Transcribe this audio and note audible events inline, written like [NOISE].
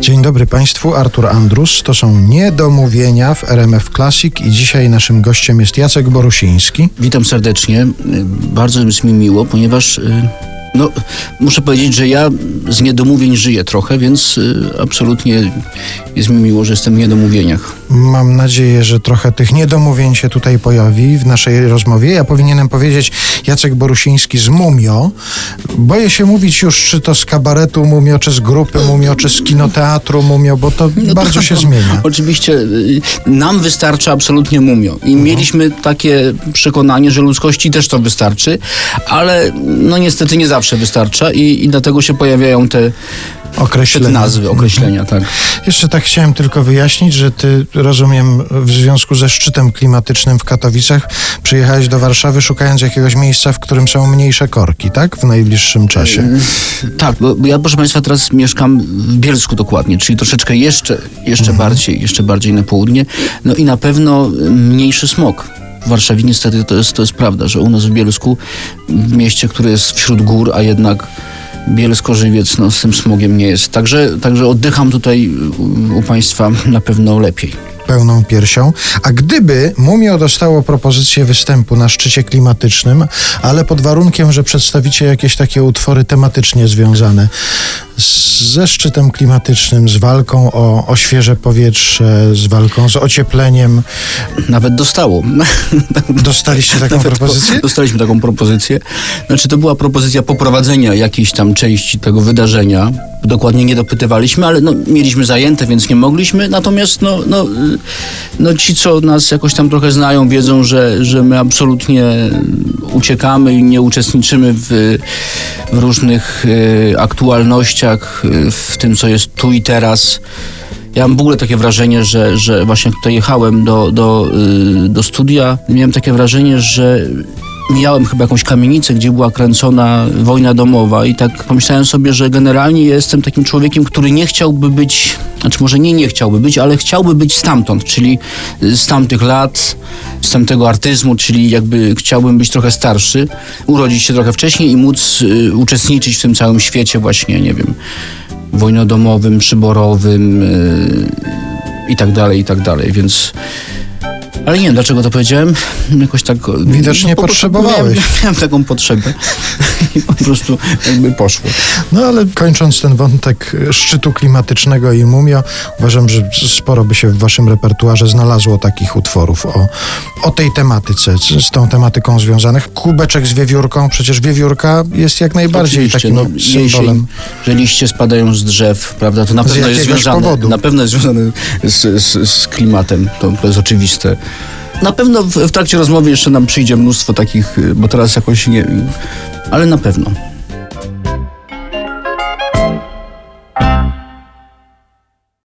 Dzień dobry Państwu, Artur Andrus. To są niedomówienia w RMF Classic i dzisiaj naszym gościem jest Jacek Borusiński. Witam serdecznie. Bardzo jest mi miło, ponieważ y, no, muszę powiedzieć, że ja z niedomówień żyję trochę, więc y, absolutnie jest mi miło, że jestem w niedomówieniach. Mam nadzieję, że trochę tych niedomówień się tutaj pojawi w naszej rozmowie. Ja powinienem powiedzieć Jacek Borusiński z Mumio. Boję się mówić już, czy to z kabaretu Mumio, czy z grupy Mumio, czy z kinoteatru Mumio, bo to No bardzo to- się [LAUGHS] zmienia. Oczywiście y, nam wystarcza absolutnie mumio i mieliśmy takie przekonanie, że ludzkości też to wystarczy, ale no niestety nie zawsze wystarcza i, i dlatego się pojawiają te, te Określenia. nazwy, określenia, tak. Jeszcze tak chciałem tylko wyjaśnić, że ty, rozumiem, w związku ze szczytem klimatycznym w Katowicach przyjechałeś do Warszawy szukając jakiegoś miejsca, w którym są mniejsze korki, tak? W najbliższym czasie. Tak, bo ja proszę Państwa teraz mieszkam w Bielsku dokładnie, czyli troszeczkę jeszcze, jeszcze bardziej, jeszcze bardziej na południe. No i na pewno mniejszy smog. W Warszawie niestety to jest, to jest prawda, że u nas w Bielsku, w mieście, które jest wśród gór, a jednak Bielsko-Żywiec no, z tym smogiem nie jest. Także, także oddycham tutaj u, Państwa na pewno lepiej. pełną piersią. A gdyby Mumio dostało propozycję występu na szczycie klimatycznym, ale pod warunkiem, że przedstawicie jakieś takie utwory tematycznie związane ze szczytem klimatycznym, z walką o, o świeże powietrze, z walką z ociepleniem, Nawet dostało. [LAUGHS] dostaliście taką Nawet propozycję? Po, dostaliśmy taką propozycję. Znaczy, to była propozycja poprowadzenia jakiejś tam części tego wydarzenia. Dokładnie nie dopytywaliśmy, ale no, mieliśmy zajęte, więc nie mogliśmy. Natomiast no, no, no, ci, co nas jakoś tam trochę znają, wiedzą, że, że my absolutnie uciekamy i nie uczestniczymy w, w różnych y, aktualnościach, y, w tym, co jest tu i teraz. Ja mam w ogóle takie wrażenie, że, że właśnie tutaj jechałem do, do, y, do studia, miałem takie wrażenie, że mijałem chyba jakąś kamienicę, gdzie była kręcona wojna domowa i tak pomyślałem sobie, że generalnie jestem takim człowiekiem, który nie chciałby być, znaczy może nie nie chciałby być, ale chciałby być stamtąd, czyli z tamtych lat, z tamtego artyzmu, czyli jakby chciałbym być trochę starszy, urodzić się trochę wcześniej i móc y, uczestniczyć w tym całym świecie właśnie, nie wiem, wojnodomowym, przyborowym yy, i tak dalej, i tak dalej, więc... Ale nie wiem, dlaczego to powiedziałem. Jakoś tak... Widocznie prostu potrzebowałeś. Miałem, miałem taką potrzebę i [LAUGHS] po prostu jakby poszło. No ale kończąc ten wątek szczytu klimatycznego i Mumio, uważam, że sporo by się w waszym repertuarze znalazło takich utworów o, o tej tematyce, z, z tą tematyką związanych. Kubeczek z wiewiórką, przecież wiewiórka jest jak najbardziej Oczywiście, takim no, symbolem. Że liście spadają z drzew, prawda, to na pewno jest związane. powodu. Na pewno jest związane z, z, z klimatem, to, to jest oczywiste. Na pewno w, w trakcie rozmowy jeszcze nam przyjdzie mnóstwo takich, y, bo teraz jakoś nie... Ale na pewno.